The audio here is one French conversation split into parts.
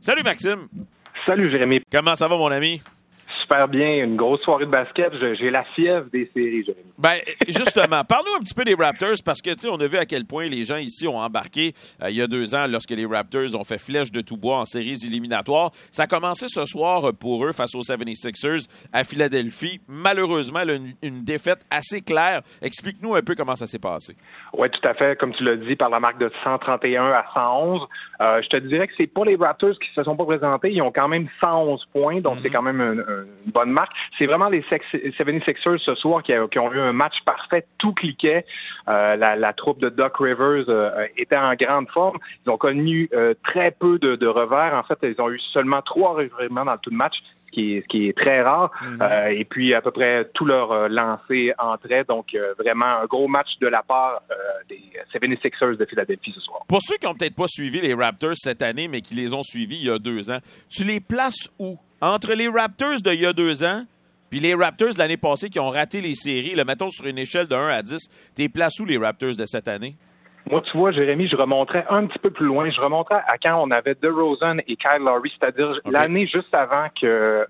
Salut Maxime. Salut Jérémy. Comment ça va mon ami? Super bien. Une grosse soirée de basket. J'ai la fièvre des séries, Jérémy. Ben, justement, parlons un petit peu des Raptors parce que, tu sais, on a vu à quel point les gens ici ont embarqué euh, il y a deux ans lorsque les Raptors ont fait flèche de tout bois en séries éliminatoires. Ça a commencé ce soir pour eux face aux 76ers à Philadelphie. Malheureusement, une, une défaite assez claire. Explique-nous un peu comment ça s'est passé. Oui, tout à fait. Comme tu l'as dit, par la marque de 131 à 111. Euh, je te dirais que c'est pas les Raptors qui se sont pas présentés. Ils ont quand même 111 points, donc c'est mhm. quand même une, bonne marque. C'est vraiment les 76ers ce soir qui, ont eu un match parfait. Tout cliquait. Euh, la, troupe de Doc Rivers euh, était en grande forme. Ils ont connu très peu de, revers. En fait, ils ont eu seulement trois revirements dans tout le match qui est, qui est très rare. Mhm. Euh, et puis, à peu près tout leur euh, lancé entrait. Donc, euh, vraiment, un gros match de la part des 76ers de Philadelphie ce soir. Pour ceux qui n'ont peut-être pas suivi les Raptors cette année, mais qui les ont suivis il y a deux ans, tu les places où? Entre les Raptors d'il y a deux ans puis les Raptors de l'année passée qui ont raté les séries, le mettons sur une échelle de 1 à 10, tu places où les Raptors de cette année? Moi, tu vois, Jérémy, je remonterais un petit peu plus loin. Je remonterais à quand on avait DeRozan et Kyle Lowry, c'est-à-dire l'année juste avant que, euh,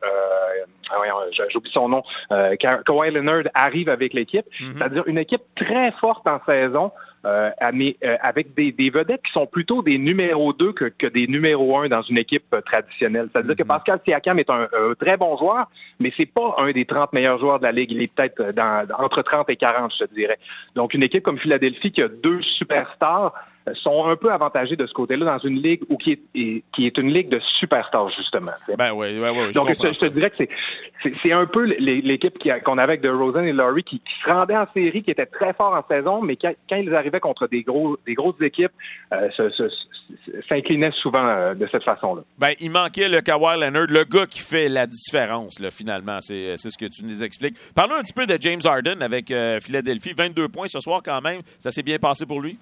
ah j'oublie son nom, euh, Kawhi Leonard arrive avec l'équipe. Mhm. C'est-à-dire une équipe très forte en saison, euh, euh, avec des, vedettes qui sont plutôt des numéros 2 que, des numéros 1 dans une équipe euh, traditionnelle. C'est-à-dire que mhm. Pascal Siakam est un, très bon joueur, mais c'est pas un des 30 meilleurs joueurs de la Ligue. Il est peut-être dans, entre 30 et 40, je te dirais. Donc, une équipe comme Philadelphie qui a deux superstars, sont un peu avantagés de ce côté-là dans une ligue où qui est, qui est une ligue de superstars, justement. Ben oui, oui, oui. Donc, je, te dirais que c'est un peu l'équipe qu'on avait avec de Rosen et Laurie qui, se rendait en série, qui était très fort en saison, mais quand, ils arrivaient contre des, gros, des grosses équipes, euh, s'inclinaient souvent euh, de cette façon-là. Ben, il manquait le Kawhi Leonard, le gars qui fait la différence, là, finalement. C'est ce que tu nous expliques. Parlons un petit peu de James Harden avec euh, Philadelphie. 22 points ce soir quand même. Ça s'est bien passé pour lui?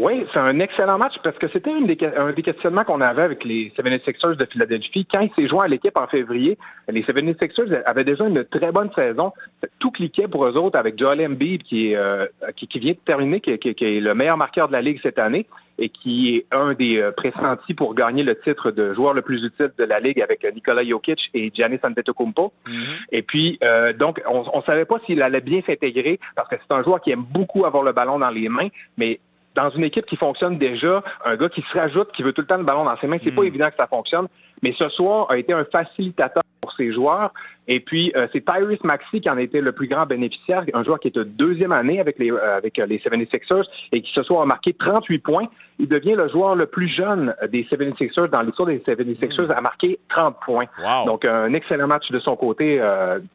Oui, c'est un excellent match parce que c'était un des questionnements qu'on avait avec les 76ers de Philadelphie. Quand il s'est joint à l'équipe en février, les 76ers avaient déjà une très bonne saison. Tout cliquait pour eux autres avec Joel Embiid qui, euh, qui, vient de terminer, qui, est le meilleur marqueur de la Ligue cette année et qui est un des euh, pressentis pour gagner le titre de joueur le plus utile de la Ligue avec Nikola Jokic et Giannis Antetokounmpo. Mm-hmm. Et puis, euh, donc, on ne savait pas s'il allait bien s'intégrer parce que c'est un joueur qui aime beaucoup avoir le ballon dans les mains, mais dans une équipe qui fonctionne déjà, un gars qui se rajoute, qui veut tout le temps le ballon dans ses mains, c'est pas hmm. évident que ça fonctionne. Mais ce soir a été un facilitateur pour ses joueurs. Et puis, euh, c'est Tyrese Maxey qui en était le plus grand bénéficiaire, un joueur qui est de deuxième année avec les, euh, avec euh, les 76ers et qui ce soir a marqué 38 points. Il devient le joueur le plus jeune des 76ers dans l'histoire des 76ers à marquer 30 points. Donc, un excellent match de son côté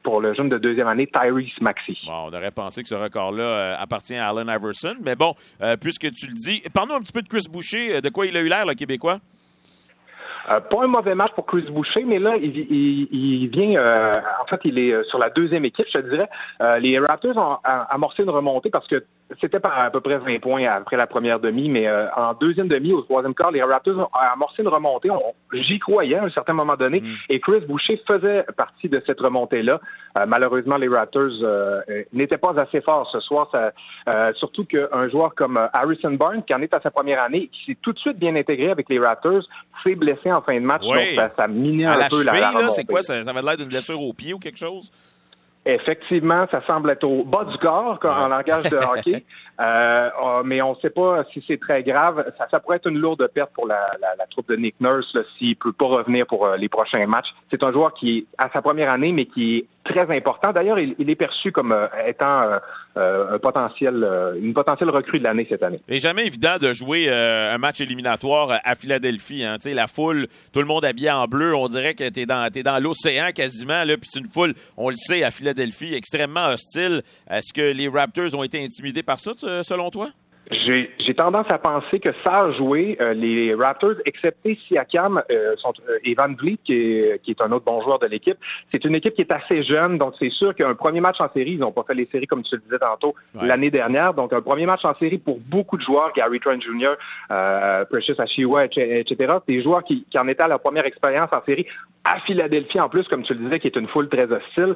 pour le jeune de deuxième année, Tyrese Maxey. on aurait pensé que ce record-là appartient à Allen Iverson. Mais bon, puisque tu le dis, parle-nous un petit peu de Chris Boucher. De quoi il a eu l'air, le Québécois? Euh, pas un mauvais match pour Chris Boucher, mais là, il, il, vient, euh, en fait, il est euh, sur la deuxième équipe, je te dirais. les Raptors ont amorcé une remontée parce que c'était par à peu près 20 points après la première demi, mais en deuxième demi, au troisième quart, les Raptors ont amorcé une remontée. J'y croyais à un certain moment donné, mm. et Chris Boucher faisait partie de cette remontée-là. malheureusement, les Raptors n'étaient pas assez forts ce soir, ça, surtout qu'un joueur comme Harrison Barnes, qui en est à sa première année, qui s'est tout de suite bien intégré avec les Raptors, s'est blessé en fin de match. Donc, ça, ça minait un peu la, la C'est quoi? Ça, ça avait l'air d'une blessure au pied ou quelque chose? Effectivement, ça semble être au bas du corps en langage de hockey, euh, oh, mais on ne sait pas si c'est très grave. Ça, ça, pourrait être une lourde perte pour la, la, la troupe de Nick Nurse s'il ne peut pas revenir pour euh, les prochains matchs. C'est un joueur qui est à sa première année, mais qui est très important. D'ailleurs, il, est perçu comme euh, étant euh, euh, un potentiel, une potentielle recrue de l'année cette année. Et jamais évident de jouer un match éliminatoire à Philadelphie. Hein. La foule, tout le monde habillé en bleu, on dirait que tu es dans, dans l'océan quasiment. Puis c'est une foule, on le sait, à Philadelphie, extrêmement hostile. Est-ce que les Raptors ont été intimidés par ça, selon toi? J'ai tendance à penser que ça a joué. Euh, les Raptors, excepté Siakam euh, sont, euh, et Van Vliet, qui est, qui est un autre bon joueur de l'équipe, c'est une équipe qui est assez jeune. Donc, c'est sûr qu'un premier match en série, ils n'ont pas fait les séries, comme tu le disais tantôt, l'année dernière. Donc, un premier match en série pour beaucoup de joueurs, Gary Trent Jr., euh, Precious Ashiwa, etc., des joueurs qui, qui en étaient à leur première expérience en série à Philadelphie, en plus, comme tu le disais, qui est une foule très hostile. Mm.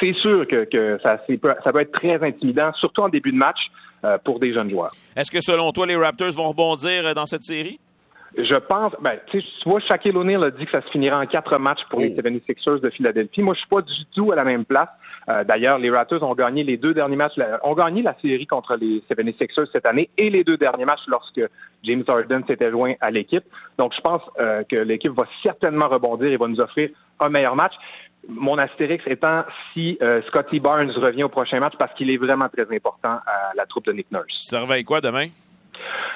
C'est sûr que, que ça, ça peut être très intimidant, surtout en début de match. Euh, pour des jeunes joueurs. Est-ce que selon toi, les Raptors vont rebondir euh, dans cette série? Je pense, ben, tu vois, Shaquille O'Neal a dit que ça se finira en quatre matchs pour les 76ers de Philadelphie. Moi, je suis pas du tout à la même place. Euh, d'ailleurs, les Raptors ont gagné les deux derniers matchs, ont gagné la série contre les 76ers cette année et les deux derniers matchs lorsque James Harden s'était joint à l'équipe. Donc, je pense euh, que l'équipe va certainement rebondir et va nous offrir un meilleur match. Mon astérix étant si euh, Scotty Barnes revient au prochain match parce qu'il est vraiment très important à la troupe de Nick Nurse. Ça réveille quoi demain?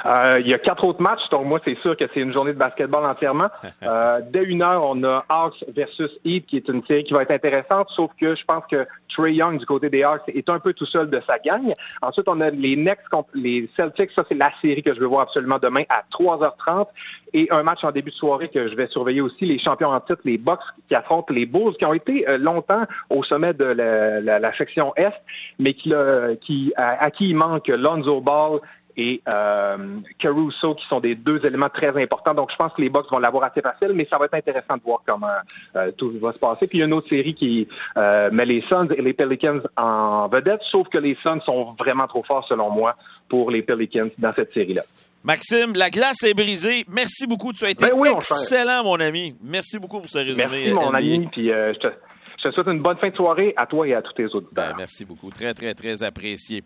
Euh, il y a quatre autres matchs, donc moi, c'est sûr que c'est une journée de basketball entièrement. Euh, dès une heure, on a Hawks versus Heat, qui est une série qui va être intéressante, sauf que je pense que Trey Young, du côté des Hawks, est un peu tout seul de sa gang. Ensuite, on a les Knicks contre les Celtics. Ça, c'est la série que je veux voir absolument demain à 3h30. Et un match en début de soirée que je vais surveiller aussi, les champions en titre, les Bucks qui affrontent les Bulls, qui ont été euh, longtemps au sommet de la, section Est, mais qui, qui à, à, qui il manque Lonzo Ball et euh, Caruso, qui sont des deux éléments très importants. Donc, je pense que les Bucks vont l'avoir assez facile, mais ça va être intéressant de voir comment euh, tout va se passer. Puis, il y a une autre série qui euh, met les Suns et les Pelicans en vedette, sauf que les Suns sont vraiment trop forts, selon moi, pour les Pelicans dans cette série-là. Maxime, la glace est brisée. Merci beaucoup. Tu as été ben excellent, mon ami. Merci beaucoup pour ce résumé. Merci, mon ami. Puis, je te je te souhaite une bonne fin de soirée à toi et à tous tes autres. Ben, merci beaucoup. Très, très, très apprécié.